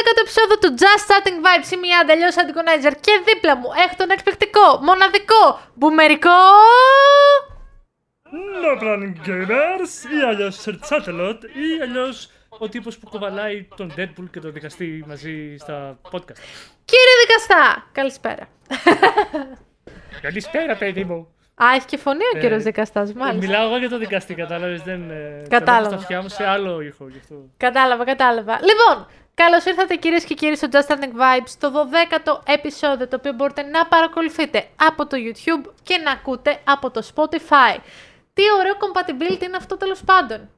ήρθατε στο 12ο επεισόδιο του Just Starting Vibes. Είμαι η Άντα, αλλιώς Αντικονάιζερ. Και δίπλα μου έχω τον εκπληκτικό, μοναδικό, μπουμερικό. No Planning Gamers ή αλλιώς Sir Chattelot ή αλλιώς ο τύπος που κοβαλάει τον Deadpool και τον δικαστή μαζί στα podcast. Κύριε Δικαστά, καλησπέρα. Καλησπέρα, παιδί μου. Α, έχει και φωνή ο Ε, κύριος Δικαστάς, μάλιστα. Μιλάω εγώ για τον δικαστή, κατάλαβες. Δεν. ε, Κατάλαβα. τα βάζω Στα αυτιά μου σε άλλο ήχο γι' αυτό. Κατάλαβα, κατάλαβα. Λοιπόν, καλώς ήρθατε κυρίες και κύριοι στο Just Starting Vibes, το 12ο επεισόδιο, το οποίο μπορείτε να παρακολουθείτε από το YouTube και να ακούτε από το Spotify. Τι ωραίο compatibility είναι αυτό τέλος πάντων.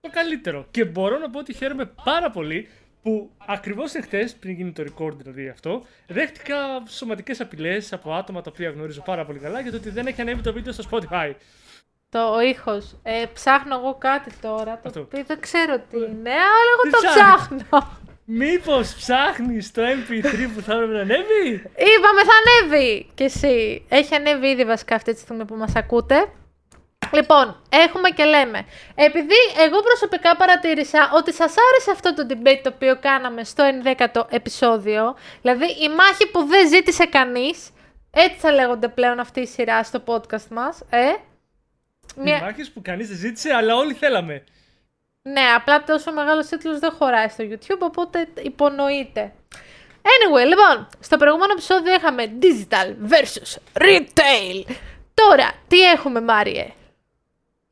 Το καλύτερο. Και μπορώ να πω ότι χαίρομαι πάρα πολύ που ακριβώς εχθές, πριν γίνει το record δηλαδή αυτό, δέχτηκα σωματικές απειλές από άτομα τα οποία γνωρίζω πάρα πολύ καλά για το ότι δεν έχει ανέβει το βίντεο στο Spotify. Το ο ήχος. Ε, ψάχνω εγώ κάτι τώρα, το Αυτό. οποίο δεν ξέρω τι είναι, αλλά εγώ Τι το ψάχνεις; ψάχνω. Μήπως ψάχνεις το MP3 που θα έπρεπε να ανέβει; Είπαμε θα ανέβει κι εσύ. Έχει ανέβει ήδη βασικά αυτή τη στιγμή που μας ακούτε. Λοιπόν, έχουμε και λέμε. Επειδή εγώ προσωπικά παρατήρησα ότι σας άρεσε αυτό το debate το οποίο κάναμε στο 11ο επεισόδιο, δηλαδή η μάχη που δεν ζήτησε κανείς, έτσι θα λέγονται πλέον αυτή η σειρά στο podcast μας, ε; Μια... Μάχε που κανείς δεν ζήτησε, αλλά όλοι θέλαμε. Ναι, απλά τόσο μεγάλος τίτλος δεν χωράει στο YouTube, οπότε υπονοείται. Anyway, λοιπόν, στο προηγούμενο επεισόδιο είχαμε digital versus retail. Τώρα, τι έχουμε, Μάριε;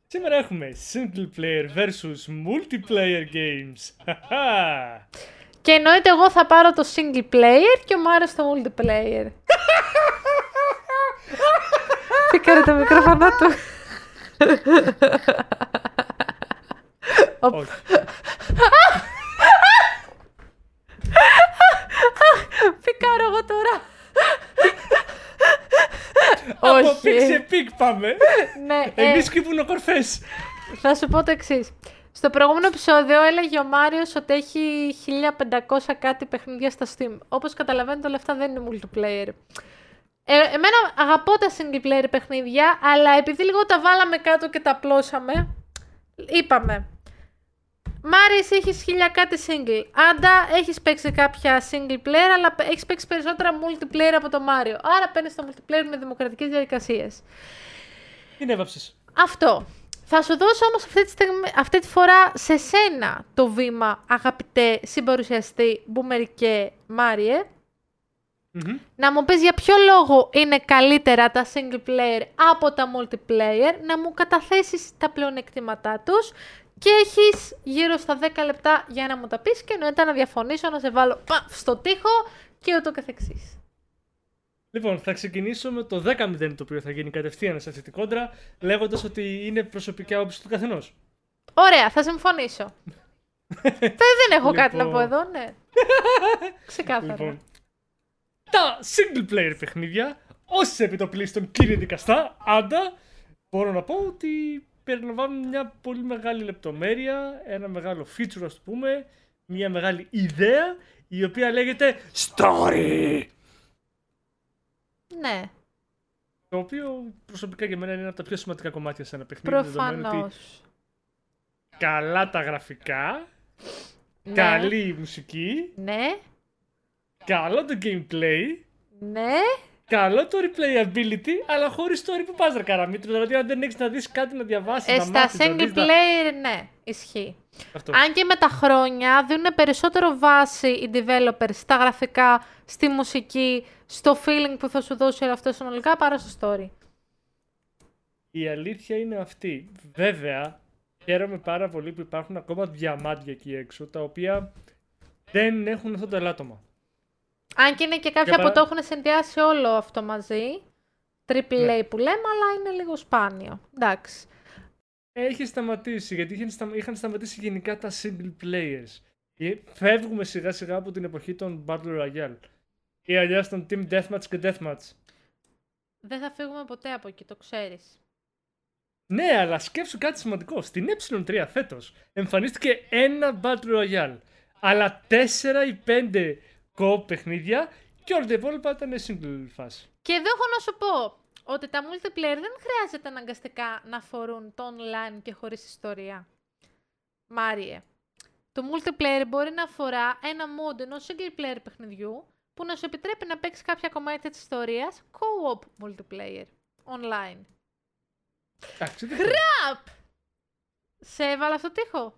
Σήμερα έχουμε single player versus multiplayer games. Χαχα. Και εννοείται εγώ θα πάρω το single player και ο Μάριος το multiplayer. Πίκαρε το μικρόφωνο του. Οπ. Όχι. Πικάρω εγώ τώρα. Από Όχι. peak σε peak πάμε. Ναι, ε, Εμείς και βουνοκορφές. Θα σου πω το εξής. Στο προηγούμενο επεισόδιο έλεγε ο Μάριος ότι έχει 1500 κάτι παιχνίδια στα Steam. Όπως καταλαβαίνετε όλα αυτά δεν είναι multiplayer. Ε, εμένα αγαπώ τα single player παιχνίδια, αλλά επειδή λίγο τα βάλαμε κάτω και τα απλώσαμε, είπαμε. Μάρι, εσύ έχεις χίλια κάτι single. Άντα, έχεις παίξει κάποια single player, αλλά έχεις παίξει περισσότερα multiplayer από το Μάριο. Άρα παίρνεις το multiplayer με δημοκρατικές διαδικασίες. Είναι έβαψε. Αυτό. Θα σου δώσω όμως αυτή τη, στιγμή, αυτή τη φορά σε σένα το βήμα, αγαπητέ συμπαρουσιαστή Μπούμερικέ Μάριε, να μου πεις για ποιο λόγο είναι καλύτερα τα single player από τα multiplayer, να μου καταθέσεις τα πλεονεκτήματά τους και έχεις γύρω στα 10 λεπτά για να μου τα πεις και εννοείται να διαφωνήσω, να σε βάλω πα, στο τοίχο και ούτω καθεξής. Λοιπόν, θα ξεκινήσω με το 10-0 το οποίο θα γίνει κατευθείαν σε αυτή την κόντρα, λέγοντας ότι είναι προσωπική άποψη του καθενός. Ωραία, θα συμφωνήσω. δεν, δεν έχω κάτι να Λοιπόν. πω εδώ, ναι. Ξεκάθαρα. Λοιπόν, τα single player παιχνίδια, όσοι επιτοπλίστων κύριε δικαστά, άντα, μπορώ να πω ότι περιλαμβάνουν μια πολύ μεγάλη λεπτομέρεια, ένα μεγάλο feature ας το πούμε, μια μεγάλη ιδέα, η οποία λέγεται story. Ναι, Το οποίο προσωπικά για μένα είναι ένα από τα πιο σημαντικά κομμάτια σε ένα παιχνίδι. δεδομένου ότι προφανώς. καλά τα γραφικά, Ναι. καλή η μουσική, Ναι, καλό το gameplay, ναι, καλό το replayability, αλλά χωρίς story που πας ρε καραμίτρι. Δηλαδή, αν δεν έχεις να δεις κάτι να διαβάσεις, ε, να στα μάθεις, να single δεις, να- player, ναι, ισχύει. Αυτό. Αν και με τα χρόνια δίνουν περισσότερο βάση οι developers στα γραφικά, στη μουσική, στο feeling που θα σου δώσει όλο αυτό συνολικά παρά στο story. Η αλήθεια είναι αυτή. Βέβαια, χαίρομαι πάρα πολύ που υπάρχουν ακόμα διαμάντια εκεί έξω, τα οποία δεν έχουν αυτό το ελάττωμα. Αν και είναι και κάποια Για παρά- που το έχουν συνδυάσει όλο αυτό μαζί, triple A Ναι. που λέμε, αλλά είναι λίγο σπάνιο. Εντάξει. Έχει σταματήσει, γιατί είχαν, σταμα- είχαν σταματήσει γενικά τα single players. Και φεύγουμε σιγά σιγά από την εποχή των Battle Royale. Ή αλλιώς των Team Deathmatch και Deathmatch. Δεν θα φύγουμε ποτέ από εκεί, το ξέρεις. Ναι, αλλά σκέψου κάτι σημαντικό. Στην ε3 φέτος εμφανίστηκε ένα Battle Royale. Αλλά 4 ή 5 co παιχνίδια και όλα τα υπόλοιπα ήταν single φάση. Και εδώ έχω να σου πω ότι τα multiplayer δεν χρειάζεται αναγκαστικά να αφορούν το online και χωρίς ιστορία. Μάριε. το multiplayer μπορεί να αφορά ένα mod ενός single player παιχνιδιού που να σου επιτρέπει να παίξεις κάποια κομμάτια της ιστορίας co-op multiplayer online. Εντάξει, δεν Crap! Σε έβαλα στον τοίχο;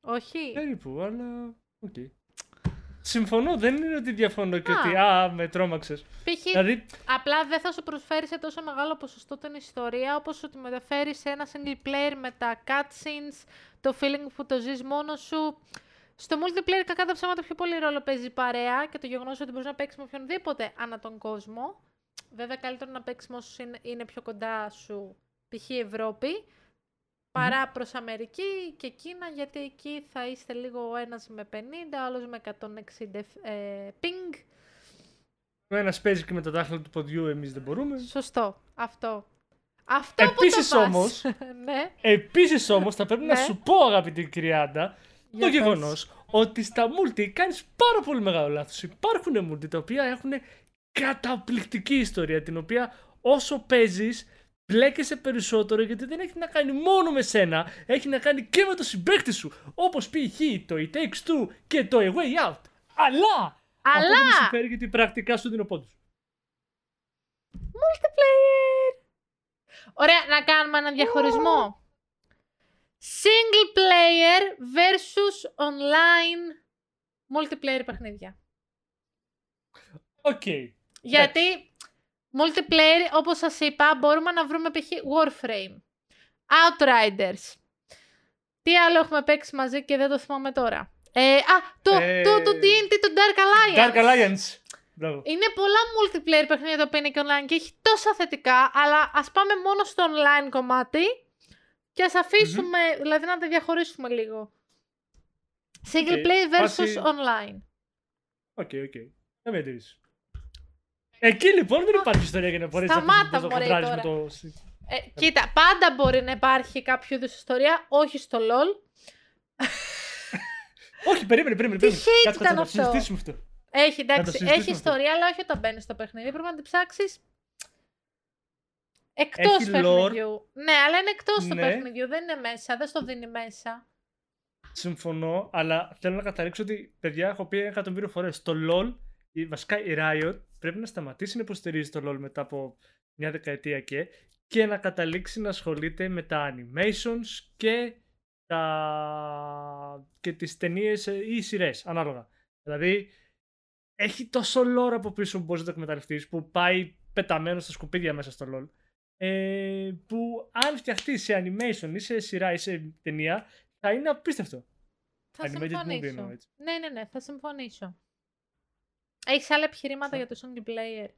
Όχι. Περίπου, αλλά. οκ. Συμφωνώ, δεν είναι ότι διαφωνώ και Α. ότι. Α, με τρόμαξες. Π.χ. Δηλαδή, Απλά δεν θα σου προσφέρει σε τόσο μεγάλο ποσοστό την ιστορία όπως ότι μεταφέρει σε ένα single player με τα cutscenes, το feeling που το ζεις μόνος σου. Στο multiplayer κακά τα ψέματα πιο πολύ ρόλο παίζει η παρέα και το γεγονός ότι μπορείς να παίξεις με οποιονδήποτε ανά τον κόσμο. Βέβαια καλύτερο να παίξεις με όσους είναι, είναι πιο κοντά σου, π.χ. Ευρώπη, παρά προς Αμερική και Κίνα, γιατί εκεί θα είστε λίγο ο ένας με 50, άλλος με 160 ε, ping. ο ένας παίζει και με τα δάχτυλα του ποδιού, εμείς δεν μπορούμε. Σωστό. Αυτό. Αυτό Επίσης που το πας. όμως- ναι. Επίσης όμως, θα πρέπει να Ναι. σου πω, αγαπητή κυρία Άντα, Για το πες. γεγονός ότι στα multi κάνεις πάρα πολύ μεγάλο λάθος. Υπάρχουν multi τα οποία έχουν καταπληκτική ιστορία, την οποία όσο παίζεις, μπλέκεσαι περισσότερο γιατί δεν έχει να κάνει μόνο με σένα, έχει να κάνει και με το συμπέκτη σου. Όπως π.χ. το It Takes Two και το A Way Out. Αλλά! Αυτό δεν με Αλλά! συμφέρει γιατί πρακτικά σου δίνω πόντους. Multiplayer. Ωραία, να κάνουμε ένα διαχωρισμό. Single player versus online multiplayer παιχνίδια. Οκ. Γιατί multiplayer, όπως σας είπα, μπορούμε να βρούμε π.χ. Warframe, Outriders. Τι άλλο έχουμε παίξει μαζί και δεν το θυμάμαι τώρα. Ε, α, το, Ε, το, το D&D, το Dark Alliance. Dark Alliance. Μπράβο. Είναι πολλά multiplayer παιχνίδια τα οποία είναι και online και έχει τόσα θετικά, αλλά ας πάμε μόνο στο online κομμάτι και ας αφησουμε δηλαδή να τα διαχωρίσουμε λίγο. Single Ok, play versus βάσει- online. Ok, ok. Δεν με εντύπωσε. Εκεί λοιπόν δεν υπάρχει ιστορία για να μπορέσει να Σταμάτα, πεις πώς το μωρέ, κοντράρεις με τώρα. το. Ε, κοίτα, πάντα μπορεί να υπάρχει κάποιο είδους ιστορία, όχι στο LOL. Όχι, περίμενε, περίμενε. Τι περίμενε. hate Κάτσε, ήταν κάτσε, να αυτό. το συζητήσουμε αυτό. Έχει, το εντάξει, συζητήσουμε έχει αυτό. ιστορία, αλλά όχι όταν μπαίνεις στο παιχνίδι. Πρέπει να την ψάξεις εκτός Έχει lore. παιχνιδιού. Ναι, αλλά είναι εκτός του Ναι. παιχνιδιού, δεν είναι μέσα, δεν στο δίνει μέσα. Συμφωνώ, αλλά θέλω να καταλήξω ότι παιδιά έχω πει ένα εκατομμύριο φορές. Το LOL, η, βασικά η Riot, πρέπει να σταματήσει να υποστηρίζει το LOL μετά από μια δεκαετία και και να καταλήξει να ασχολείται με τα animations και, τα... και τις ταινίες ε, ή σειρές, ανάλογα. Δηλαδή, έχει τόσο lore από πίσω που μπορείς να το εκμεταλλευτείς, που πάει πεταμένος στα σκουπίδια μέσα στο LOL, ε, που αν φτιαχτείς σε animation ή σε σειρά ή σε ταινία, θα είναι απίστευτο. Θα Animated movie συμφωνήσω. εννοώ, έτσι. Ναι, ναι, ναι, θα συμφωνήσω. Έχεις άλλα επιχειρήματα για το single player;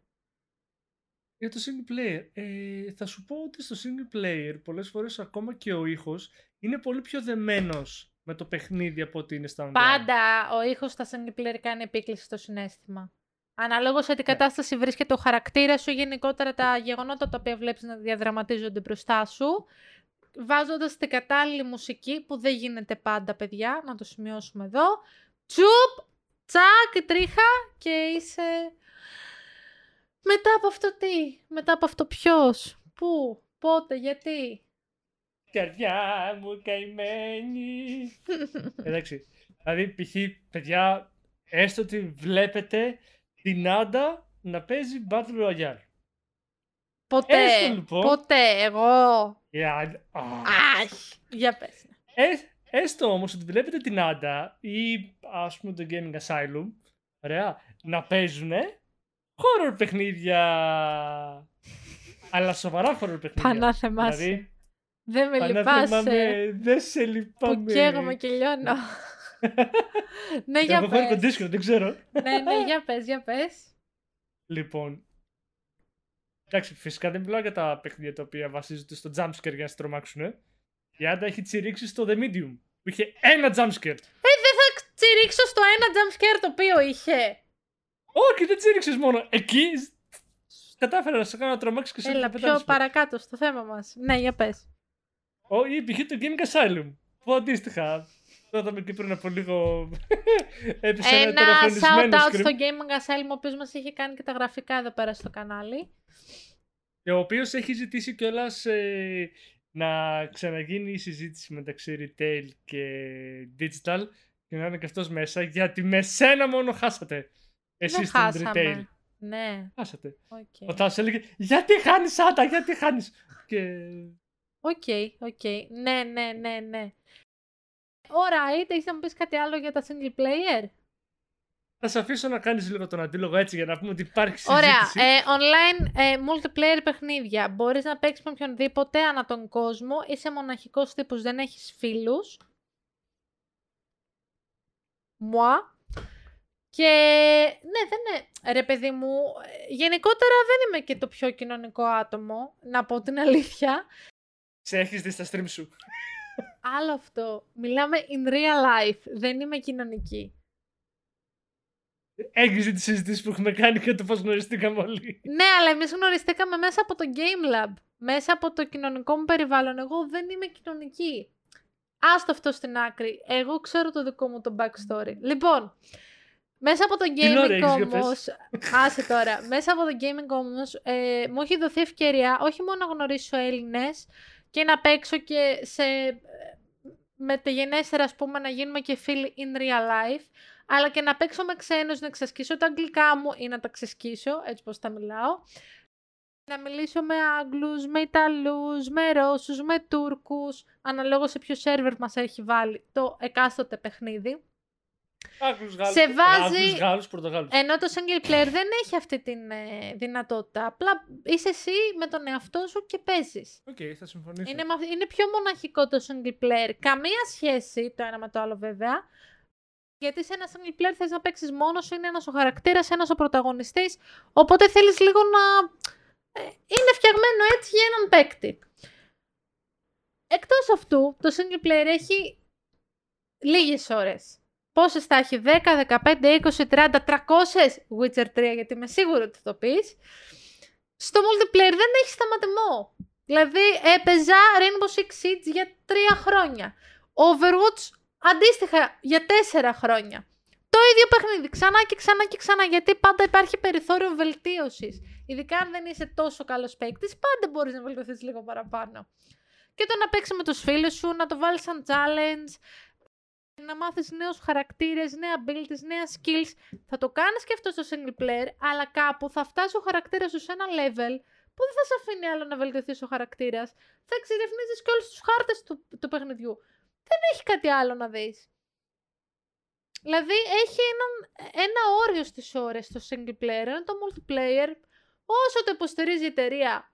Για το single player, ε, θα σου πω ότι στο single player πολλές φορές ακόμα και ο ήχος είναι πολύ πιο δεμένος με το παιχνίδι από ότι είναι στα online. Πάντα ο ήχος στα single player κάνει επίκληση στο συνέστημα. Αναλόγως σε τι Ναι. κατάσταση βρίσκεται ο χαρακτήρας σου, γενικότερα τα γεγονότα τα οποία βλέπεις να διαδραματίζονται μπροστά σου, βάζοντας την κατάλληλη μουσική, που δεν γίνεται πάντα, παιδιά, να το σημειώσουμε εδώ. Τσουπ, τσακ, τρίχα και είσαι... Μετά από αυτό τι, μετά από αυτό ποιος, πού, πότε, γιατί; Καρδιά μου καημένη. Εντάξει, δηλαδή π.χ. παιδιά, έστω ότι βλέπετε την Άντα να παίζει Battle Royale. Ποτέ, Έστω, λοιπόν. ποτέ, εγώ. Η Άντα- Α. Αχ, για πες. Ε, έστω όμως ότι βλέπετε την Άντα ή ας πούμε το Gaming Asylum, ωραία, να παίζουνε horror παιχνίδια, αλλά σοβαρά horror παιχνίδια. Πανά θεμάσαι. Δηλαδή, Δεν με πανά λυπάσαι. θυμάμαι, δεν σε Που λυπάμαι. καίγομαι και λιώνω. ναι, για Έχω φέρει πες. κοντίσκο, δεν ξέρω. ναι, ναι, για πες, για πες. Λοιπόν, εντάξει, φυσικά δεν μιλάω για τα παιχνίδια τα οποία βασίζονται στο jumpscare για να σε τρομάξουν. Η Άντα έχει τσιρίξει στο The Medium, που είχε ένα jumpscare. Ε, δεν θα τσιρίξω στο ένα jump scare το οποίο είχε. Όχι, δεν τσίριξες μόνο. Εκεί κατάφερα να σε κάνω να τρομάξεις και σε Έλα, πιο παρακάτω στο θέμα μας. Ναι, για πες. Ω, ή π.χ. το Gaming Asylum. Που αντίστοιχα. Το είδαμε και πριν από λίγο. Έπεισε ένα Ένα τεροχρονισμένο shout out script. στο Gaming Asylum, ο οποίος μας είχε κάνει και τα γραφικά εδώ πέρα στο κανάλι. Και ο οποίος έχει ζητήσει κιόλας ε, να ξαναγίνει η συζήτηση μεταξύ retail και digital και να είναι και αυτός μέσα γιατί με σένα μόνο χάσατε. Εσείς στην retail. Ναι. Χάσατε. Okay. Ο Τάσος έλεγε γιατί χάνεις Άντα, γιατί χάνεις. Και... Ok, okay, ok. Okay. Ναι, ναι, ναι, ναι. Alright, έχεις να μου πεις κάτι άλλο για τα single player; Θα σε αφήσω να κάνεις λίγο τον αντίλογο έτσι για να πούμε ότι υπάρχει συζήτηση. Ωραία. Ε, online ε, multiplayer παιχνίδια. Μπορείς να παίξεις με οποιονδήποτε ανά τον κόσμο. Είσαι μοναχικός τύπος, δεν έχεις φίλους. Μουά. Και ναι, δεν είναι. Ρε παιδί μου, γενικότερα δεν είμαι και το πιο κοινωνικό άτομο, να πω την αλήθεια. Σε έχεις δει στα stream σου. Άλλο αυτό. Μιλάμε in real life. Δεν είμαι κοινωνική. Έχει τις συζητήσεις που έχουμε κάνει και το πώς γνωριστήκαμε όλοι. Ναι, αλλά εμείς γνωριστήκαμε μέσα από το Game Lab. Μέσα από το κοινωνικό μου περιβάλλον. Εγώ δεν είμαι κοινωνική. Άστο αυτό στην άκρη. Εγώ ξέρω το δικό μου το backstory. Λοιπόν, μέσα από το gaming όμω. άσε τώρα. Μέσα από το gaming όμως, ε, μου έχει δοθεί ευκαιρία όχι μόνο να γνωρίσω Έλληνες και να παίξω και σε μεταγενέστερα, ας πούμε, να γίνουμε και φίλοι in real life, αλλά και να παίξω με ξένους, να εξασκήσω τα αγγλικά μου ή να τα ξεσκίσω, έτσι πως τα μιλάω. Να μιλήσω με Άγγλους, με Ιταλούς, με Ρώσους, με Τούρκους, αναλόγως σε ποιο σερβερ μας έχει βάλει το εκάστοτε παιχνίδι. Άγγλους, Γάλλους, σε βάζει... Γάλλους, Πορτογάλους. Ενώ το single player δεν έχει αυτή τη ε, δυνατότητα. Απλά είσαι εσύ με τον εαυτό σου και παίζεις. Ok, okay, θα συμφωνήσω. Είναι, είναι πιο μοναχικό το single player. Καμία σχέση το ένα με το άλλο βέβαια. Γιατί σε ένα single player θες να παίξεις μόνος σου, είναι ένας ο χαρακτήρας, ένας ο πρωταγωνιστής, οπότε θέλεις λίγο να... Ε, είναι φτιαγμένο έτσι για έναν παίκτη. Εκτός αυτού, το single player έχει λίγες ώρες. Πόσες θα έχει, 10, 15, 20, 30, 300 Witcher 3, γιατί είμαι σίγουρη ότι θα το πεις. Στο multiplayer δεν έχει σταματημό. Δηλαδή έπαιζα Rainbow Six Siege για 3 χρόνια. Overwatch Αντίστοιχα, για τέσσερα χρόνια. Το ίδιο παιχνίδι, ξανά και ξανά και ξανά, γιατί πάντα υπάρχει περιθώριο βελτίωσης. Ειδικά αν δεν είσαι τόσο καλός παίκτης, πάντα μπορείς να βελτιωθείς λίγο παραπάνω. Και το να παίξεις με τους φίλους σου, να το βάλεις σαν challenge, να μάθεις νέους χαρακτήρες, νέα abilities, νέα skills. Θα το κάνεις και αυτό στο single player, αλλά κάπου θα φτάσει ο χαρακτήρας σου σε ένα level που δεν θα σε αφήνει άλλο να βελτιωθείς ο χαρακτήρας. Θα εξερευνήσεις και όλους τους χάρτες του, του παιχνιδιού δεν έχει κάτι άλλο να δεις. Δηλαδή έχει ένα όριο στις ώρες το single player, ενώ το multiplayer όσο το υποστηρίζει η εταιρεία,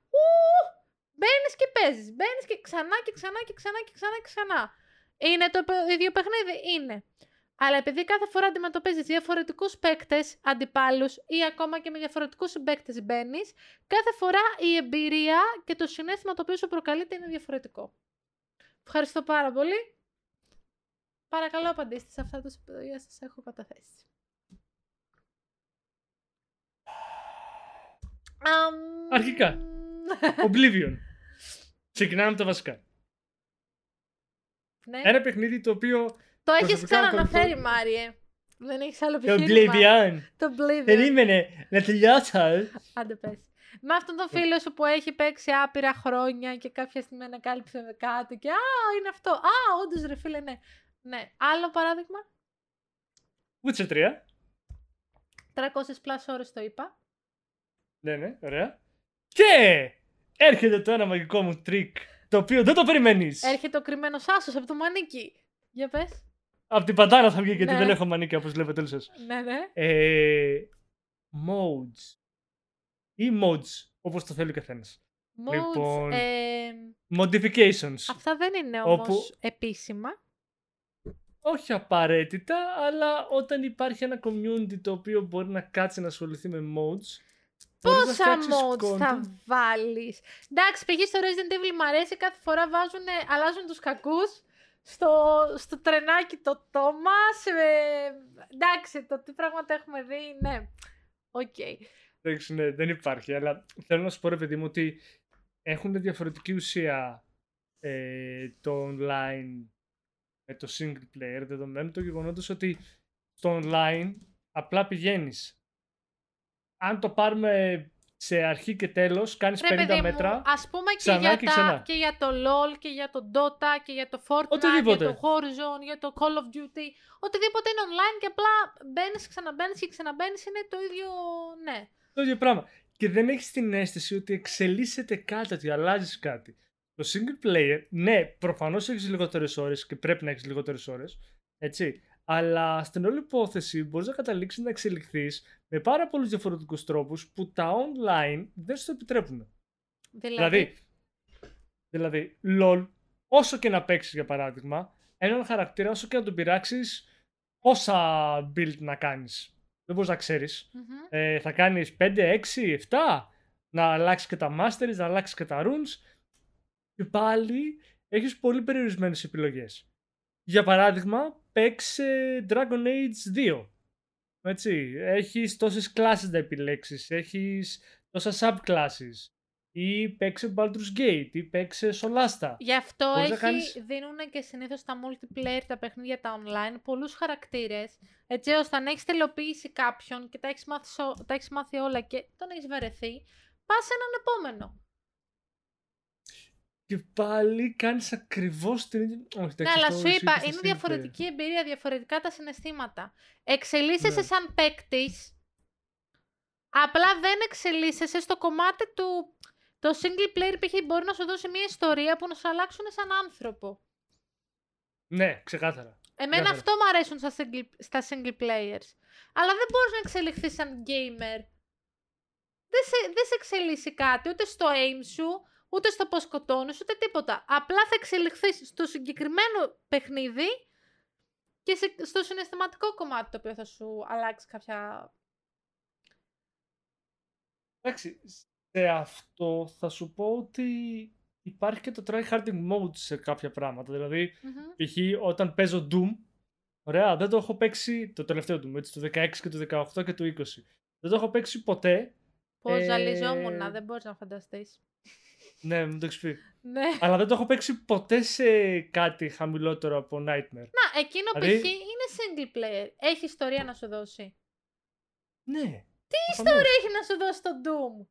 μπαίνεις και παίζεις, μπαίνεις και ξανά και ξανά και ξανά και ξανά και ξανά. Είναι το ίδιο παιχνίδι, είναι. Αλλά επειδή κάθε φορά αντιμετωπίζεις διαφορετικούς παίκτες, αντιπάλους ή ακόμα και με διαφορετικούς συμπαίκτες μπαίνεις, κάθε φορά η εμπειρία και το συνέστημα το οποίο σου προκαλείται είναι διαφορετικό. Ευχαριστώ πάρα πολύ. Παρακαλώ απαντήστε σε αυτά τα οποία σας έχω καταθέσει. Αρχικά. Oblivion. Ξεκινάμε από τα βασικά. Ναι. Ένα παιχνίδι το οποίο... Το έχεις ξαναναφέρει, το... Μάριε. Δεν έχεις άλλο επιχείρημα. Το Oblivion. Το Oblivion. Περίμενε να τελειώσω. Άντε πες. Με αυτόν τον φίλο σου που έχει παίξει άπειρα χρόνια και κάποια στιγμή ανακάλυψε με κάτι και «Α, είναι αυτό». «Α, όντως ρε φίλε, ναι». Ναι. Άλλο παράδειγμα. Witcher 3. 300 plus ώρες το είπα. Ναι, ναι, ωραία. Και έρχεται το ένα μαγικό μου τρικ, το οποίο δεν το περιμένεις. Έρχεται ο κρυμμένος άσος από το μανίκι. Για πες. Από την μπαντάνα θα βγει γιατί ναι. δεν έχω μανίκι όπως βλέπετε όλοι σας. Ναι, ναι. Ε, mods. Ή modes, όπως το θέλει ο καθένας. Mods, λοιπόν, ε... modifications. Αυτά δεν είναι όμως όπου... επίσημα όχι απαραίτητα, αλλά όταν υπάρχει ένα community το οποίο μπορεί να κάτσει να ασχοληθεί με mods. Πόσα mods θα βάλεις; Εντάξει, π.χ. στο Resident Evil μου αρέσει κάθε φορά βάζουν, αλλάζουν τους κακούς στο, στο τρενάκι το Thomas. Ε, εντάξει, το τι πράγματα έχουμε δει, ναι. Ok. Okay. Εντάξει, ναι, δεν υπάρχει. Αλλά θέλω να σου πω, ρε παιδί μου, ότι έχουν διαφορετική ουσία ε, το online με το single player, δεδομένου το γεγονότος ότι στο online απλά πηγαίνεις. Αν το πάρουμε σε αρχή και τέλος, κάνεις Ρε 50 παιδί μου, μέτρα. ας πούμε και ξανά για, και τα- ξανά. και για το LOL και για το Dota και για το Fortnite, Οτιδήποτε. για το Horizon, για το Call of Duty. Οτιδήποτε είναι online και απλά μπαίνεις, ξαναμπαίνεις και ξαναμπαίνεις είναι το ίδιο, ναι. Το ίδιο πράγμα. Και δεν έχεις την αίσθηση ότι εξελίσσεται κάτι, ότι αλλάζεις κάτι. Το single player, ναι, προφανώς έχεις λιγότερες ώρες και πρέπει να έχεις λιγότερες ώρες, έτσι. Αλλά στην όλη υπόθεση μπορείς να καταλήξεις να εξελιχθείς με πάρα πολλούς διαφορετικούς τρόπους που τα online δεν σου το επιτρέπουν. Δηλαδή, Δηλαδή, δηλαδή, LOL, όσο και να παίξεις για παράδειγμα, έναν χαρακτήρα, όσο και να τον πειράξεις, πόσα build να κάνεις. Δεν μπορείς να ξέρεις. μμμ. Ε, θα κάνεις 5, 6, 7, να αλλάξεις και τα masteries, να αλλάξεις και τα runes. Και πάλι έχεις πολύ περιορισμένες επιλογές. Για παράδειγμα, παίξε Dragon Age 2. Έτσι, έχεις τόσες κλάσεις να επιλέξεις, έχεις τόσα subclasses ή παίξε Baldur's Gate ή παίξε Solasta. Γι' αυτό Μπορείς να έχει, κάνεις- δίνουν και συνήθως τα multiplayer, τα παιχνίδια, τα online, πολλούς χαρακτήρες, έτσι ώστε αν έχεις τελειοποιήσει κάποιον και τα έχεις μάθει, σο- τα έχεις μάθει όλα και τον έχεις βαρεθεί, πας σε έναν επόμενο. Και πάλι κάνεις ακριβώς την ίδια... Όχι, Ναι, εντάξει, αλλά αυτό σου ισχύει είπα, και στα είναι single player. διαφορετική εμπειρία, διαφορετικά τα συναισθήματα. Εξελίσσεσαι Ναι. σαν παίκτης. Απλά δεν εξελίσσεσαι στο κομμάτι του. Το single player π.χ. μπορεί να σου δώσει μια ιστορία που να σου αλλάξουν σαν άνθρωπο. Ναι, ξεκάθαρα. Εμένα Ξεκάθαρα. αυτό μου αρέσουν στα single, στα single players. Αλλά δεν μπορείς να εξελιχθείς σαν gamer. Δεν σε, δεν σε εξελίσσει κάτι, ούτε στο aim σου, ούτε στο πώς σκοτώνεις, ούτε τίποτα. Απλά θα εξελιχθείς στο συγκεκριμένο παιχνίδι και σε- στο συναισθηματικό κομμάτι το οποίο θα σου αλλάξει κάποια... Εντάξει, σε αυτό θα σου πω ότι υπάρχει και το tryharding mode σε κάποια πράγματα. Δηλαδή, Μμμ. π.χ. όταν παίζω Doom, ωραία, δεν το έχω παίξει το τελευταίο Doom, έτσι, το 16 και το 18 και το 20. Δεν το έχω παίξει ποτέ. Πώς Ε, ζαλιζόμουν, δεν μπορείς να φανταστείς. Ναι, μου το έχεις πει. Ναι. Αλλά δεν το έχω παίξει ποτέ σε κάτι χαμηλότερο από Nightmare. Να, εκείνο Δηλαδή- π.χ. είναι single player. Έχει ιστορία να σου δώσει. Ναι. Τι προφανώς. ιστορία έχει να σου δώσει το Doom;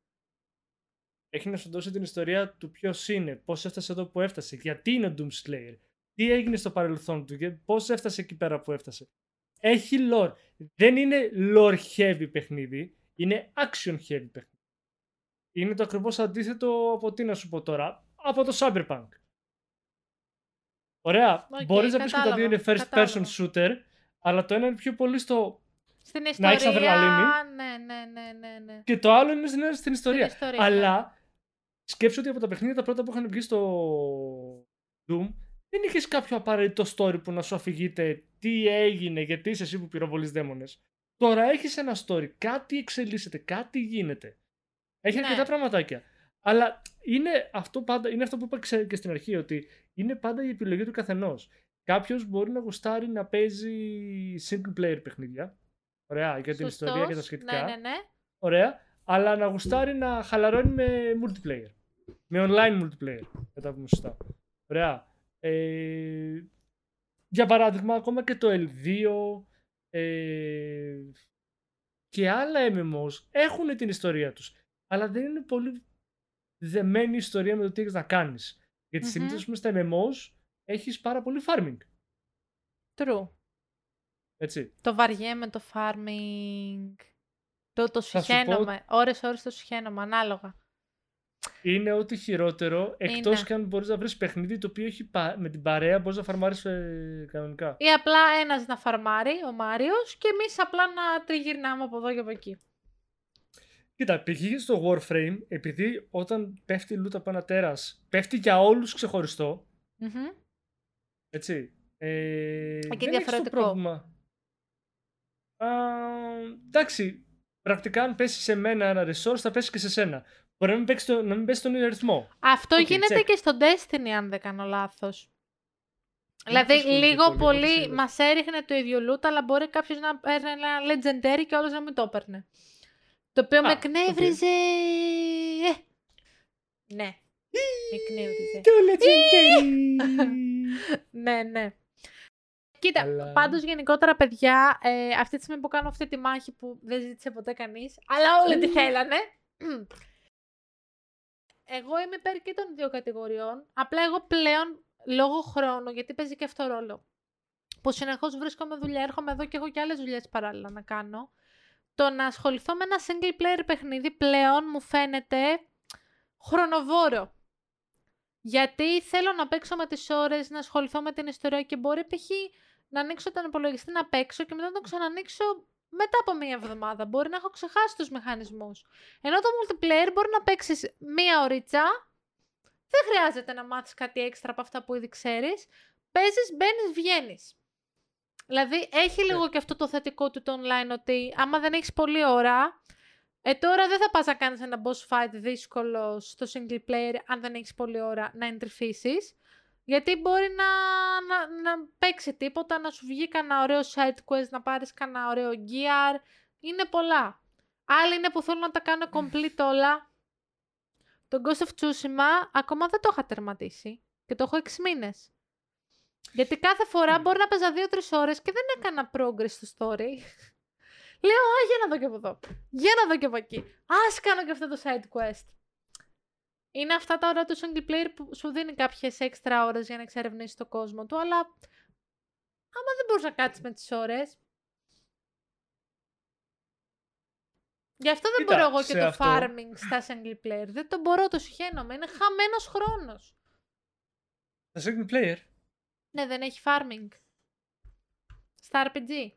Έχει να σου δώσει την ιστορία του ποιος είναι, πώς έφτασε εδώ που έφτασε, γιατί είναι ο Doom Slayer, τι έγινε στο παρελθόν του και πώς έφτασε εκεί πέρα που έφτασε. Έχει lore. Δεν είναι lore heavy παιχνίδι, είναι action heavy παιχνίδι. Είναι το ακριβώς αντίθετο από τι να σου πω τώρα, από το Cyberpunk. Ωραία. Οκ, Μπορείς να πεις και τα δύο είναι κατάλαβα, first person κατάλαβα. shooter, αλλά το ένα είναι πιο πολύ στο. Στην Να ιστορία. έχεις αδρεναλίνη. Ναι, ναι, ναι, ναι, ναι. και το άλλο είναι στην, στην ιστορία. ιστορία, ναι. Αλλά σκέψου ότι από τα παιχνίδια τα πρώτα που είχαν βγει στο Doom δεν είχες κάποιο απαραίτητο story που να σου αφηγείται τι έγινε, γιατί είσαι εσύ που πυροβολείς δαίμονες. Τώρα έχεις ένα story, κάτι εξελίσσεται, κάτι γίνεται. Έχει Ναι. αρκετά πραγματάκια. Αλλά είναι αυτό, πάντα, είναι αυτό που είπα ξε- και στην αρχή, ότι είναι πάντα η επιλογή του καθενός. Κάποιος μπορεί να γουστάρει να παίζει single player παιχνίδια. Ωραία, για την ιστορία και τα Σωστός. σχετικά. Ναι, ναι, ναι. Ωραία. Αλλά να γουστάρει να χαλαρώνει με multiplayer. Με online multiplayer. Κατά πούμε σωστά. Ωραία. Ε, για παράδειγμα, ακόμα και το L2 ε, και άλλα MMOs έχουν την ιστορία τους. Αλλά δεν είναι πολύ δεμένη η ιστορία με το τι έχεις να κάνεις. Γιατί Μμμ. συνήθως πούμε, στα MMOs έχεις πάρα πολύ farming. True. Έτσι. Το βαριέμαι το farming. Το, το Θα σου πω- συχαίνομαι. Ώρες, ώρες το συχαίνομαι, ανάλογα. είναι ό,τι χειρότερο, εκτός Είναι. και αν μπορείς να βρεις παιχνίδι το οποίο έχει πα- με την παρέα μπορείς να φαρμάρεις ε, κανονικά. Ή απλά ένας να φαρμάρει, ο Μάριος, και εμείς απλά να τριγυρνάμε από εδώ και από εκεί. Κοίτα, π.χ. στο Warframe, επειδή όταν πέφτει η loot από ένα τέρας, πέφτει για όλους ξεχωριστό, Μμμ. έτσι. Ε, δεν έχεις το διαφορετικό. πρόβλημα. Α, εντάξει, πρακτικά αν πέσει σε μένα ένα resource θα πέσει και σε σένα. Μπορεί να μην, παίξει το, να μην πέσει τον ίδιο αριθμό. Αυτό Οκ, γίνεται check. και στο Destiny, αν δεν κάνω λάθος. Δεν Δηλαδή, ασχολούμαι λίγο πολύ, πολύ, οπότε σίγουρα. μας έριχνε το ίδιο loot, αλλά μπορεί κάποιος να παίρνει ένα legendary και άλλος να μην το έπαιρνε. Το οποίο με Α, εκνεύριζε. Ε. Ναι. Με εκνεύριζε. Το legendary! ναι, ναι. Κοίτα, Αλλά- πάντως γενικότερα παιδιά, ε, αυτή τη στιγμή που κάνω αυτή τη μάχη που δεν ζήτησε ποτέ κανείς, αλλά όλοι τη θέλανε, Εγώ είμαι υπέρ και των δύο κατηγοριών. Απλά εγώ πλέον, λόγω χρόνου, γιατί παίζει και αυτό ρόλο, που συνεχώς βρίσκομαι δουλειά, έρχομαι εδώ και έχω και άλλες δουλειές παράλληλα να κάνω. Το να ασχοληθώ με ένα single player παιχνίδι πλέον μου φαίνεται χρονοβόρο. Γιατί θέλω να παίξω με τις ώρες, να ασχοληθώ με την ιστορία και μπορεί π.χ. να ανοίξω τον υπολογιστή να παίξω και μετά να τον ξανανοίξω μετά από μία εβδομάδα. Μπορεί να έχω ξεχάσει τους μηχανισμούς. Ενώ το multiplayer μπορεί να παίξεις μία ωρίτσα, δεν χρειάζεται να μάθεις κάτι έξτρα από αυτά που ήδη ξέρεις. Παίζεις, μπαίνεις, βγαίνεις. Δηλαδή, έχει Ναι. λίγο και αυτό το θετικό του το online, ότι άμα δεν έχεις πολλή ώρα, ε, τώρα δεν θα πας να κάνεις ένα boss fight δύσκολο στο single player, αν δεν έχεις πολλή ώρα, να εντρυφήσεις. Γιατί μπορεί να, να, να παίξει τίποτα, να σου βγει κανένα ωραίο side quest, να πάρεις κανένα ωραίο gear. Είναι πολλά. Άλλοι είναι που θέλουν να τα κάνουν complete όλα. Το Ghost of Tsushima ακόμα δεν το είχα τερματίσει. Και το έχω 6 μήνες. Γιατί κάθε φορά Μμ. μπορεί να παίζα 2-3 ώρες και δεν έκανα progress στο story. Λέω, α, για να δω και από εδώ. Για να δω και από εκεί. Ας κάνω και αυτό το side quest. Είναι αυτά τα ωραία του single player που σου δίνει κάποιες έξτρα ώρες για να εξερευνήσεις το κόσμο του, αλλά άμα δεν μπορείς να κάτσεις με τις ώρες. Γι' αυτό δεν Κοίτα, μπορώ εγώ και σε το αυτό- farming στα single player. Δεν το μπορώ, το συχαίνομαι. Είναι χαμένος χρόνος. Τα single player; Ναι, δεν έχει farming. Στα RPG.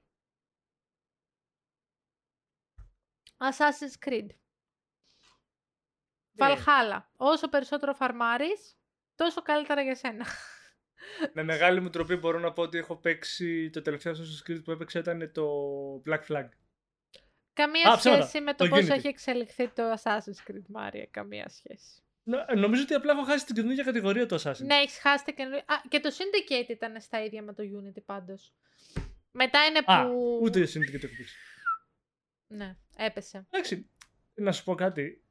Assassin's Creed. Ναι. Valhalla. Όσο περισσότερο φαρμάρεις, τόσο καλύτερα για σένα. Με μεγάλη μου τροπή μπορώ να πω ότι έχω παίξει το τελευταίο Assassin's Creed που έπαιξα ήταν το Black Flag. Καμία Α, ψέματα. σχέση με το, Το πώς Unity. έχει εξελιχθεί το Assassin's Creed, Μάρια. Καμία σχέση. Νο- νομίζω ότι απλά έχω χάσει την καινούργια κατηγορία του Assassin's. Ναι, έχεις χάσει την καινούργια. Α, και το Syndicate ήταν στα ίδια με το Unity πάντως. Μετά είναι που... Α, ούτε εσύ και το έχω παίξει. Ναι, έπεσε. Εντάξει, να σου πω κάτι.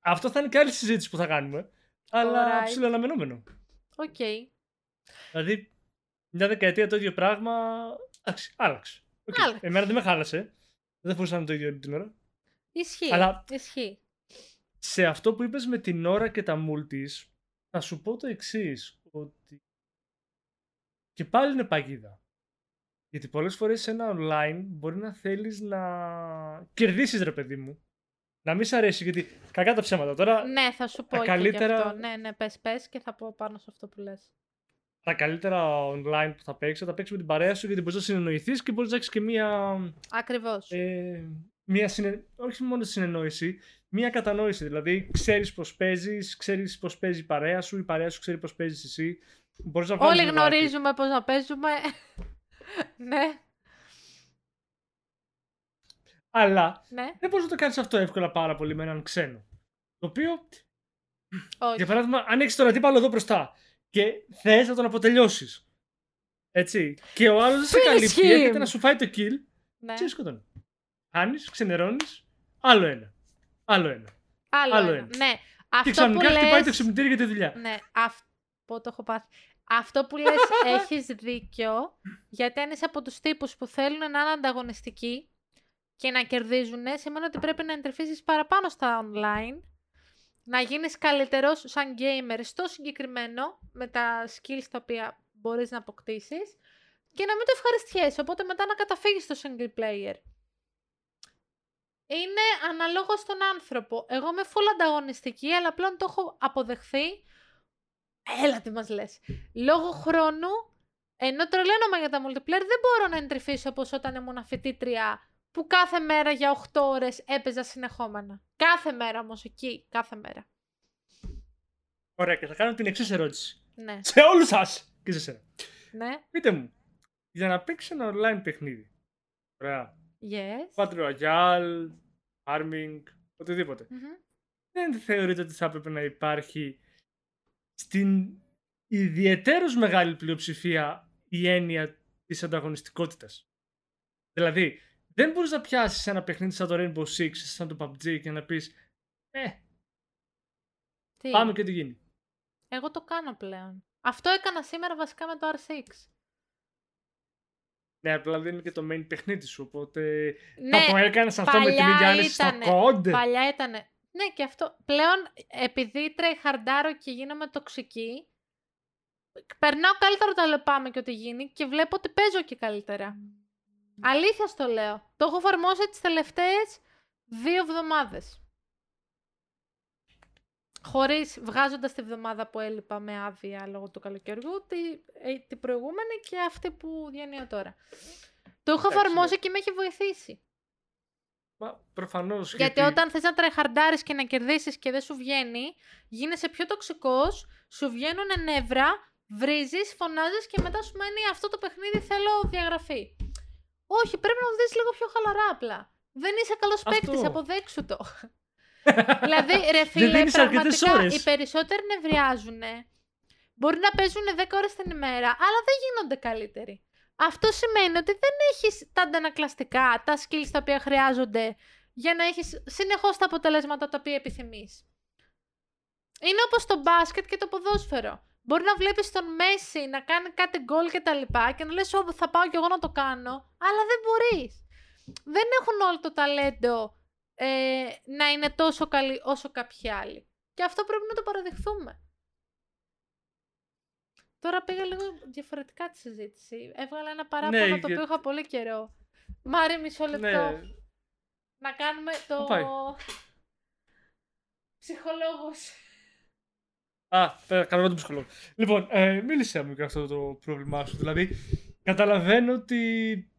Αυτό θα είναι και άλλη συζήτηση που θα κάνουμε. Αλλά Alright. ψιλοαναμενόμενο. Οκ. Δηλαδή, μια δεκαετία το ίδιο πράγμα. Εντάξει, άλλαξε. Οκ. Άλλαξε. Εμένα δεν με χάλασε. Δεν μπορούσα να είναι το ίδιο όλη την ώρα. Ισχύει. Αλλά- Ισχύει. Σε αυτό που είπες με την ώρα και τα multis, θα σου πω το εξής ότι και πάλι είναι παγίδα. Γιατί πολλές φορές σε ένα online μπορεί να θέλεις να κερδίσεις ρε παιδί μου. Να μην σ' αρέσει, γιατί κακά τα ψέματα. Τώρα Ναι, θα σου πω τα και καλύτερα- γι' αυτό. Ναι, ναι, πες, πες και θα πω πάνω σε αυτό που λες. τα καλύτερα online που θα παίξει, θα τα παίξει με την παρέα σου γιατί μπορείς να συνεννοηθείς και μπορείς να έχεις και μία. Ακριβώς. Ε, μία συνε... Όχι μόνο συνεννόηση, μία κατανόηση. Δηλαδή, ξέρεις πώς παίζεις, ξέρεις πώς παίζει η παρέα σου, η παρέα σου ξέρει πώς παίζεις εσύ. Μπορείς να βγάλεις Όλοι λιγάκι. γνωρίζουμε πώς να παίζουμε. ναι, Αλλά ναι, δεν μπορείς να το κάνεις αυτό εύκολα πάρα πολύ με έναν ξένο. Το οποίο, όχι. για παράδειγμα, αν έχεις τον αντίπαλο εδώ μπροστά και θες να τον αποτελειώσεις. Έτσι. Και ο άλλος δεν σε Finish καλύπτει, him. έρχεται να σου φάει το kill. ναι. Τι σκοτώνει. Χάνεις, ξενερώνεις, άλλο ένα. Άλλο ένα. Άλλο, άλλο ένα. ένα. Ναι, Και αυτό που ξαφνικά χτυπάει το λες... ξυπνητήρι για τη δουλειά. Ναι, αυτό το έχω πάθει. Αυτό που λες έχεις δίκιο, γιατί αν είσαι από τους τύπους που θέλουν να είναι ανταγωνιστικοί και να κερδίζουν, σημαίνει ότι πρέπει να εντρυφήσεις παραπάνω στα online, να γίνεις καλύτερος σαν gamer στο συγκεκριμένο, με τα skills τα οποία μπορείς να αποκτήσεις και να μην το ευχαριστιέσαι, οπότε μετά να καταφύγεις στο single player. Είναι αναλόγως στον άνθρωπο. Εγώ είμαι full ανταγωνιστική, αλλά πλέον το έχω αποδεχθεί. Έλα τι μας λες. Λόγω χρόνου, ενώ τρελαίνομαι για τα multiplayer, δεν μπορώ να εντρυφήσω όπως όταν ήμουν φοιτήτρια, που κάθε μέρα για 8 ώρες έπαιζα συνεχόμενα. Κάθε μέρα όμως εκεί, κάθε μέρα. Ωραία, και θα κάνω την εξής ερώτηση. Ναι, Σε όλους σας και σε σένα. ναι, Πείτε μου, για να παίξεις ένα online παιχνίδι. Ωραία. Yes. Battle Royale, Farming, οτιδήποτε. Μμμ. Δεν θεωρείτε ότι θα έπρεπε να υπάρχει στην ιδιαιτέρως μεγάλη πλειοψηφία η έννοια της ανταγωνιστικότητας; Δηλαδή, δεν μπορείς να πιάσεις ένα παιχνίδι σαν το Rainbow Six, σαν το PUBG και να πεις «Ε, Τι; πάμε και τι γίνει». Εγώ το κάνω πλέον. Αυτό έκανα σήμερα βασικά με το R6. Ναι, απλά δεν είναι και το main παιχνίδι σου, οπότε Ναι, θα το έκανες αυτό με την παλιά ίδια άνεση στο ήτανε. COD. Παλιά ήταν. Ναι, και αυτό. Πλέον, επειδή τρέχαρντάρω και γίνομαι τοξική, περνάω καλύτερα όταν λεπάμε και ό,τι γίνει και βλέπω ότι παίζω και καλύτερα. Αλήθεια στο λέω. Το έχω εφαρμόσει τις τελευταίες δύο εβδομάδες. Χωρίς, βγάζοντας τη βδομάδα που έλειπα με άδεια λόγω του καλοκαιριού, τη, ε, την προηγούμενη και αυτή που διανύω τώρα. Το έχω Εντάξει, εφαρμόσει ναι. και με έχει βοηθήσει. Μα προφανώς Γιατί, όταν θες να τρεχαρντάρεις και να κερδίσεις και δεν σου βγαίνει, γίνεσαι πιο τοξικός, σου βγαίνουν νεύρα, βρίζεις, φωνάζεις και μετά σου μένει αυτό το παιχνίδι θέλω διαγραφή. Όχι, πρέπει να το δεις λίγο πιο χαλαρά απλά. Δεν είσαι καλός Αυτό. παίκτης, αποδέξου το. Δηλαδή, ρε φίλε, δίνεις αρκετές πραγματικά ώρες. οι περισσότεροι νευριάζουν. Μπορεί να παίζουν 10 ώρες την ημέρα, αλλά δεν γίνονται καλύτεροι. Αυτό σημαίνει ότι δεν έχεις τα αντανακλαστικά, τα skills τα οποία χρειάζονται για να έχεις συνεχώς τα αποτελέσματα τα οποία επιθυμείς. Είναι όπως το μπάσκετ και το ποδόσφαιρο. Μπορεί να βλέπεις τον Μέση να κάνει κάτι γκολ και τα λοιπά και να λες «Ω, θα πάω κι εγώ να το κάνω», αλλά δεν μπορείς. Δεν έχουν όλο το ταλέντο ε, να είναι τόσο καλοί όσο κάποιοι άλλοι. Και αυτό πρέπει να το παραδεχθούμε. Τώρα πήγα λίγο διαφορετικά τη συζήτηση. Έβγαλα ένα παράπονο Ναι, το για- οποίο είχα πολύ καιρό. Μάρι, μισό λεπτό. Ναι, Να κάνουμε το... Πού πάει; Ψυχολόγος. Α, πέρα, καλό τον ψυχολόγο. Λοιπόν, ε, μίλησε μου για αυτό το πρόβλημά σου. Δηλαδή, καταλαβαίνω ότι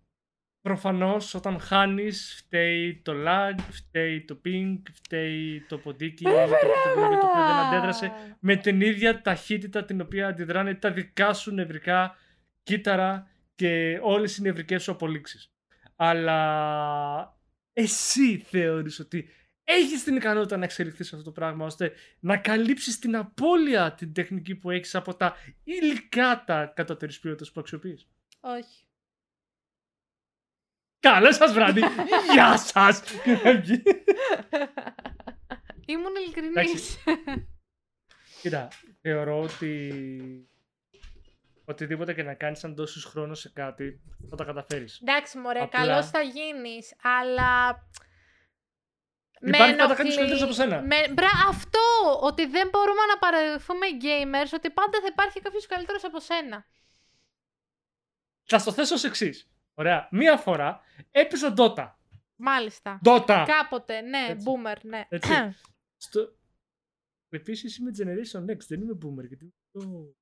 προφανώς όταν χάνεις φταίει το lag, φταίει το ping, φταίει το ποντίκι, το οποίο το οποίο δεν αντέδρασε με την ίδια ταχύτητα την οποία αντιδράνε τα δικά σου νευρικά κύτταρα και όλες οι νευρικές σου απολύξεις. Αλλά εσύ θεωρείς ότι έχεις την ικανότητα να εξελιχθείς σε αυτό το πράγμα ώστε να καλύψεις την απώλεια την τεχνική που έχεις από τα υλικά τα κατώτερης ποιότητας που αξιοποιείς; Όχι. Καλό σας βράδυ! Γεια σας! Και φεύγει. Ήμουν ειλικρινής. Κοίτα, θεωρώ ότι οτιδήποτε και να κάνεις αν δώσεις χρόνο σε κάτι θα τα καταφέρεις. Εντάξει, μωρέ, Απλά- καλός θα γίνεις, αλλά... Υπάρχει πάντα ενοχλεί- κάποιος καλύτερος από σένα. Με... Μπρα, αυτό! Ότι δεν μπορούμε να παραδεχθούμε οι gamers ότι πάντα θα υπάρχει κάποιος καλύτερος από σένα. Θα στο θέσω ως εξής. Ωραία. Μία φορά έπαιζα Dota. Μάλιστα. Dota! Κάποτε, ναι, Έτσι. boomer, ναι. Έτσι. Στο... Επίσης είμαι Generation Next, δεν είμαι Boomer. Γιατί... το-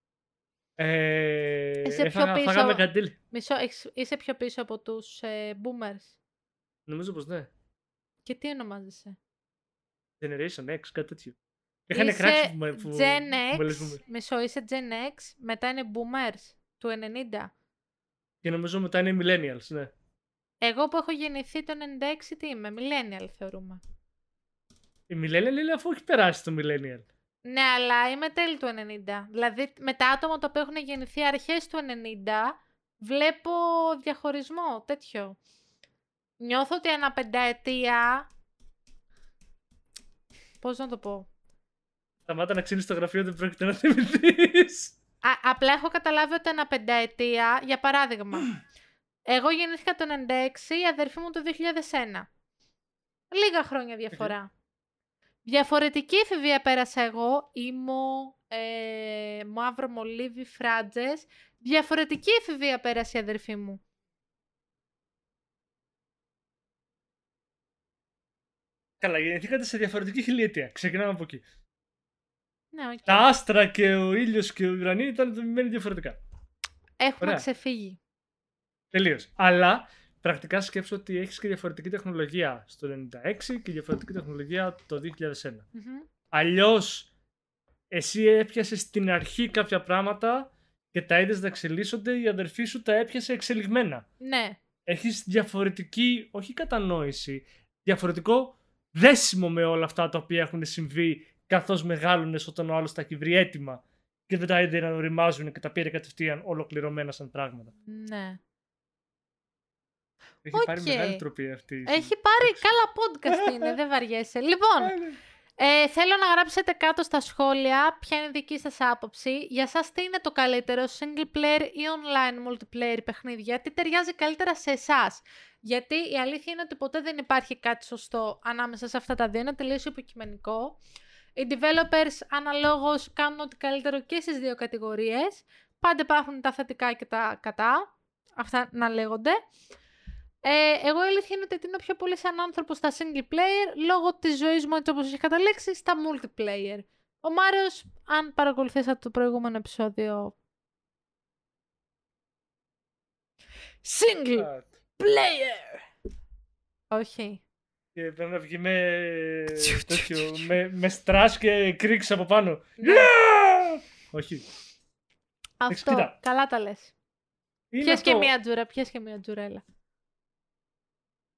Ε, Είσαι πιο έφαγα- πίσω. Φάγαμε καντήλ. Μισό, έχεις- είσαι πιο πίσω από τους ε, boomers. Νομίζω πως ναι. Και τι ονομάζεσαι; Generation X, κάτι τέτοιο. Είχαν Είσαι κράξει που, με- που, Gen που με λες X, Boomer. μισό, είσαι Gen X, μετά είναι boomers του 90. Και νομίζω μετά είναι Millennials, ναι. Εγώ που έχω γεννηθεί το 96, τι είμαι, millennial θεωρούμε. Η Millennial είναι αφού έχει περάσει το Millennial. Ναι, αλλά είμαι τέλη του 90. Δηλαδή, με τα άτομα τα οποία έχουν γεννηθεί αρχές του 90, βλέπω διαχωρισμό τέτοιο. Νιώθω ότι ανά πενταετία... Πώς να το πω; Σταμάτα να ξύνεις το γραφείο, δεν πρόκειται να θυμηθείς. Α, απλά έχω καταλάβει ότι ανά πενταετία, για παράδειγμα, εγώ γεννήθηκα το 96, η αδερφή μου το 2001. Λίγα χρόνια διαφορά. Διαφορετική εφηβεία πέρασα εγώ, ήμο, ε, μαύρο μολύβι, φράτζες. Διαφορετική εφηβεία πέρασε η αδερφή μου. Καλά, γεννηθήκατε σε διαφορετική χιλιετία. Ξεκινάμε από εκεί. Ναι, οκ. Τα άστρα και ο ήλιος και ο ουρανός ήταν δομημένοι διαφορετικά. Έχουμε ωραία. ξεφύγει. Τελείως. Αλλά πρακτικά σκέψου ότι έχεις και διαφορετική τεχνολογία στο 96 και διαφορετική τεχνολογία το 2001. Μμμ. Αλλιώς εσύ έπιασες στην αρχή κάποια πράγματα και τα είδες να εξελίσσονται, η αδερφή σου τα έπιασε εξελιγμένα. Ναι, Έχεις διαφορετική, όχι κατανόηση, διαφορετικό δέσιμο με όλα αυτά τα οποία έχουν συμβεί καθώς μεγάλωνες όταν ο άλλος τα έχει βρει έτοιμα και δεν τα είδε να οριμάζουν και τα πήρε κατευθείαν ολοκληρωμένα σαν πράγματα. ναι. Έχει πάρει Οκ. μεγάλη τροπή αυτή. η Έχει πάρει καλά podcast είναι, δεν βαριέσαι. Λοιπόν, Ε, θέλω να γράψετε κάτω στα σχόλια ποια είναι η δική σας άποψη. Για σας τι είναι το καλύτερο, single player ή online multiplayer παιχνίδια, τι ταιριάζει καλύτερα σε εσάς. Γιατί η αλήθεια είναι ότι ποτέ δεν υπάρχει κάτι σωστό ανάμεσα σε αυτά τα δύο, είναι τελείως υποκειμενικό. Οι developers αναλόγως κάνουν ό,τι καλύτερο και στις δύο κατηγορίες. Πάντα υπάρχουν τα θετικά και τα κατά. Αυτά να λέγονται. Ε, εγώ η αλήθεια είναι ότι τίνω πιο πολύ σαν άνθρωπος στα single player λόγω της ζωής μου έτσι όπως έχει καταλήξει στα multiplayer. Ο Μάριος, αν παρακολουθήσατε το προηγούμενο επεισόδιο. Single player! Όχι. Και πρέπει να βγει με, τέτοιο, με, με στρας και κρίξ από πάνω. Ναι. Yeah! Όχι. Αυτό. κοίτα. Καλά τα λες. Είναι Πιες και αυτό. μία τζούρα, πιες και μία τζουρέλα.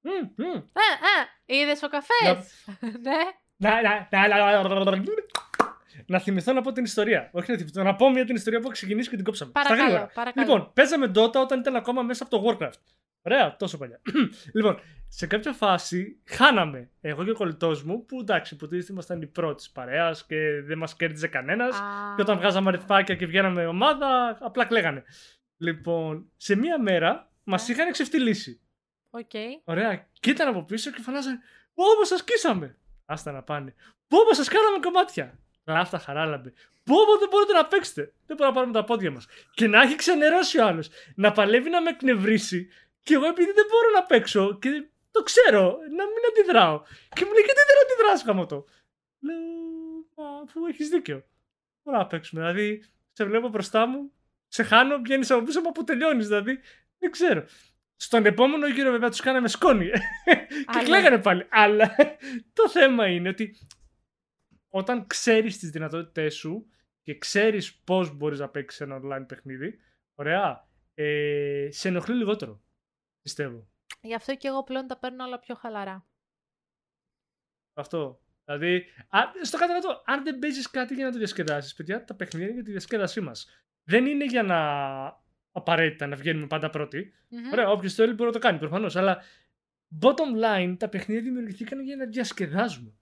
Μμ, μμ. Ε, ε, είδες ο καφές. ναι. Να, να, να, να, να, να, να θυμηθώ να πω την ιστορία. Όχι να θυμηθώ, να πω μια την ιστορία που έχω ξεκινήσει και την κόψαμε. Στα Παρακαλώ, γρήγορα. παρακαλώ. Λοιπόν, παίζαμε Dota όταν ήταν ακόμα μέσα από το Warcraft. Ωραία, τόσο παλιά. λοιπόν, σε κάποια φάση χάναμε εγώ και ο κολλητός μου, που εντάξει, υποτίθεται ήμασταν οι πρώτοι της παρέας και δεν μας κέρδιζε κανένας. Α. Και όταν βγάζαμε αριθμάκια και βγαίναμε ομάδα, απλά κλαίγανε. Λοιπόν, σε μία μέρα μας Ναι. είχαν ξεφτυλίσει. Οκ. Ωραία. Και ήταν από πίσω και φωνάζανε Πόπο σας σκίσαμε. Άστα να πάνε. Πόπο σας κάναμε κομμάτια. Κλάφ' τα Χαράλαμπε. Πόπο δεν μπορείτε να παίξετε. Δεν μπορούμε να πάρουμε τα πόδια μας. Και να έχει ξενερώσει ο άλλος. Να παλεύει να με εκνευρίσει. Και εγώ επειδή δεν μπορώ να παίξω και το ξέρω, να μην αντιδράω. Και μου λέει γιατί δεν αντιδράς γαμώτο. Λέω, μα αφού έχεις δίκιο. Μπορώ να παίξουμε. Δηλαδή, σε βλέπω μπροστά μου, σε χάνω, βγαίνεις από πίσω μου, που τελειώνεις. Δηλαδή, δεν ξέρω. Στον επόμενο γύρο, βέβαια, τους κάναμε σκόνη. και Αλλά- κλαίγανε πάλι. Αλλά το θέμα είναι ότι όταν ξέρεις τις δυνατότητές σου και ξέρεις πώς μπορείς να παίξεις ένα online παιχνίδι, ωραία, ε, σε ενοχλεί λιγότερο. Πιστεύω. Γι' αυτό και εγώ πλέον τα παίρνω όλα πιο χαλαρά. Αυτό. Δηλαδή, α, στο κάτω κάτω, αν δεν παίζεις κάτι για να το διασκεδάσεις, παιδιά, τα παιχνίδια είναι για τη διασκέδασή μας. Δεν είναι για να απαραίτητα να βγαίνουμε πάντα πρώτοι. Μμμ. Ωραία, όποιος θέλει μπορεί να το κάνει προφανώς. Αλλά bottom line, τα παιχνίδια δημιουργηθήκαν για να διασκεδάζουμε.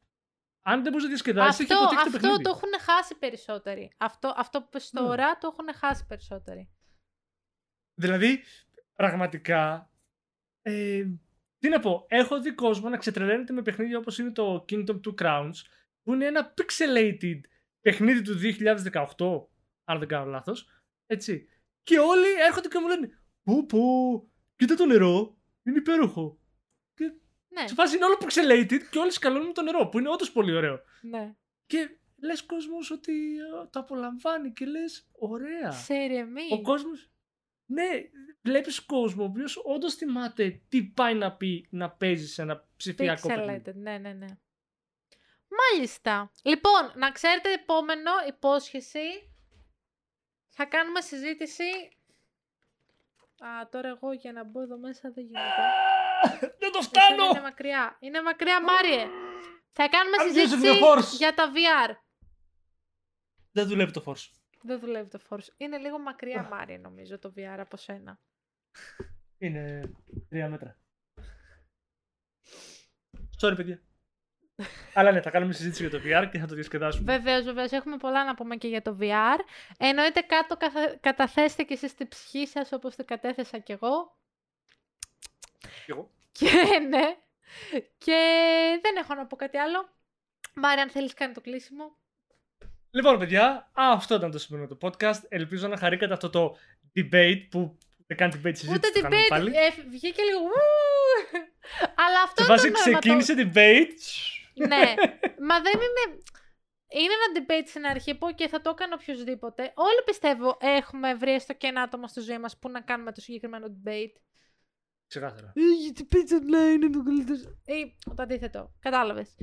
Αν δεν μπορείς να διασκεδάσεις, έχει Αυτό, αποτύχει το αυτό παιχνίδι. το έχουν χάσει περισσότεροι. Αυτό, αυτό που πες Ναι. τώρα το έχουν χάσει περισσότεροι. Δηλαδή, πραγματικά. Ε, τι να πω, έχω δει κόσμο να ξετρελαίνεται με παιχνίδια όπως είναι το Kingdom Two Crowns, που είναι ένα pixelated παιχνίδι του 2018, αν δεν κάνω λάθος, έτσι. Και όλοι έρχονται και μου λένε, πω πω, κοίτα το νερό, είναι υπέροχο. Ναι, Σε φάση είναι όλο pixelated και όλοι σκαλώνουν το νερό, που είναι όντως πολύ ωραίο. ναι. Και λες κόσμος ότι ε, το απολαμβάνει και λες, ωραία. Σε ηρεμεί. Ο κόσμος... Ναι, βλέπεις κόσμο ο οποίος όντως θυμάται τι πάει να πει να παίζει σε ένα ψηφιακό παιχνίδι. Pixelated, ναι, ναι, ναι. Μάλιστα. Λοιπόν, να ξέρετε επόμενο, υπόσχεση. Θα κάνουμε συζήτηση. Α, τώρα εγώ για να μπω εδώ μέσα δεν γίνεται. Δεν το Εσένα φτάνω! Είναι μακριά. Είναι μακριά, Μάριε. Θα κάνουμε I'm using συζήτηση the force. για τα VR. Δεν δουλεύει το force. Δεν δουλεύει το Force. Είναι λίγο μακριά, Μάριε, νομίζω, το VR από σένα. Είναι τρία μέτρα. Sorry, παιδιά. Αλλά ναι, θα κάνουμε συζήτηση για το VR και θα το διασκεδάσουμε. Βεβαίως, βεβαίως. Έχουμε πολλά να πούμε και για το VR. Εννοείται κάτω καθα- καταθέστε και εσείς την ψυχή σας όπως την κατέθεσα κι εγώ. Κι εγώ. Και ναι. Και δεν έχω να πω κάτι άλλο. Μάρια, αν θέλεις κάνει το κλείσιμο. Λοιπόν, παιδιά, α, αυτό ήταν το σημερινό το podcast. Ελπίζω να χαρήκατε αυτό το debate που δεν κάνει debate συζήτηση. Ούτε το κάνουμε debate. Πάλι. Ε, βγήκε λίγο. «Ου». Αλλά αυτό Σε είναι φάση το νόημα. το- ξεκίνησε debate. ναι. Μα δεν είναι. Είναι ένα debate στην αρχή που και θα το έκανε οποιοδήποτε. Όλοι πιστεύω έχουμε βρει έστω και ένα άτομο στη ζωή μας που να κάνουμε το συγκεκριμένο debate. Ξεκάθαρα. Ε, Γιατί pizza online είναι το καλύτερο. Ή το αντίθετο. Κατάλαβες.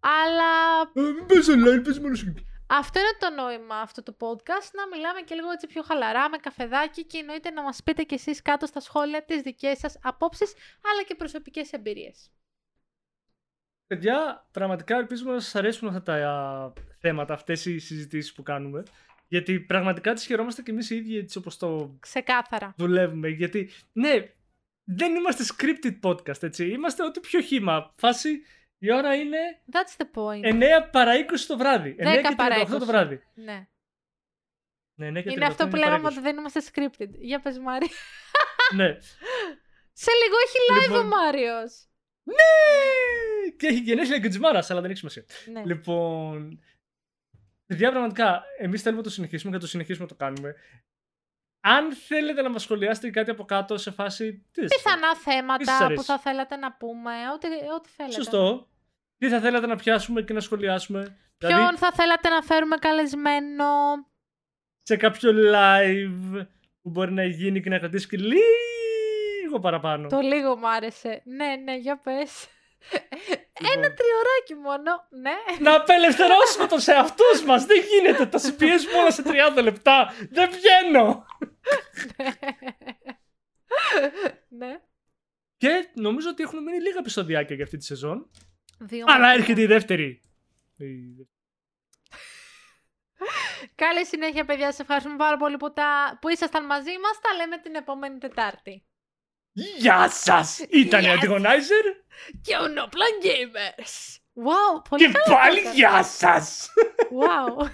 Αλλά Ε, Μην παίζει online, παίζει μόνο σου. αυτό είναι το νόημα αυτού του podcast. Να μιλάμε και λίγο έτσι πιο χαλαρά, με καφεδάκι και εννοείται να μας πείτε κι εσείς κάτω στα σχόλια τις δικές σας απόψεις, αλλά και προσωπικές εμπειρίες. Παιδιά, πραγματικά ελπίζουμε να σας αρέσουν αυτά τα α, θέματα, αυτές οι συζητήσεις που κάνουμε. Γιατί πραγματικά τις χαιρόμαστε και εμείς οι ίδιοι έτσι όπως το Ξεκάθαρα. δουλεύουμε. Γιατί, ναι, δεν είμαστε scripted podcast, έτσι. Είμαστε ό,τι πιο χήμα. Φάση, Η ώρα είναι That's the point. 9 παρά 20 το βράδυ. 9 10 και παρά 38 το 20. βράδυ. Ναι. Ναι, 9 και Είναι 38 αυτό που 9 παρά λέγαμε 20. ότι δεν είμαστε scripted. Για πες Μάρι. Ναι. Σε λίγο έχει live Λοιπόν. ο Μάριος. Ναι! Και έχει γενέθλια και Τζιμάρας, αλλά δεν έχει σημασία. Ναι. Λοιπόν. Παιδιά, πραγματικά, εμείς θέλουμε να το συνεχίσουμε και να το συνεχίσουμε να το κάνουμε. Αν θέλετε να μας σχολιάσετε κάτι από κάτω σε φάση. Τι δεν σας Πιθανά Τι σας θέματα αρέσει; που θα θέλατε να πούμε, ό,τι, ό,τι θέλετε. Σωστό. Τι θα θέλατε να πιάσουμε και να σχολιάσουμε; Ποιον Δηλαδή, θα θέλατε να φέρουμε καλεσμένο; σε κάποιο live που μπορεί να γίνει και να κρατήσει και λίγο παραπάνω. Το λίγο μου άρεσε. Ναι, ναι, για πες. Λοιπόν, Ένα τριωράκι μόνο. Ναι. Να απελευθερώσουμε τους εαυτούς μας. Δεν γίνεται. Τα πιέζουμε όλα σε 30 λεπτά. Δεν βγαίνω. Ναι. Και νομίζω ότι έχουν μείνει λίγα επεισοδιάκια για αυτή τη σεζόν. Δύο Αλλά μάτια. έρχεται η δεύτερη. Η- Καλή συνέχεια, παιδιά. Σε ευχαριστούμε πάρα πολύ που, τα... που ήσασταν μαζί μας. Τα λέμε την επόμενη Τετάρτη. Γεια σας! Ήταν η Γεια σας. Antagonizer Και ο Noplan Gamers. Wow, πολύ και καλά πάλι το γεια σας! έκανα. Wow.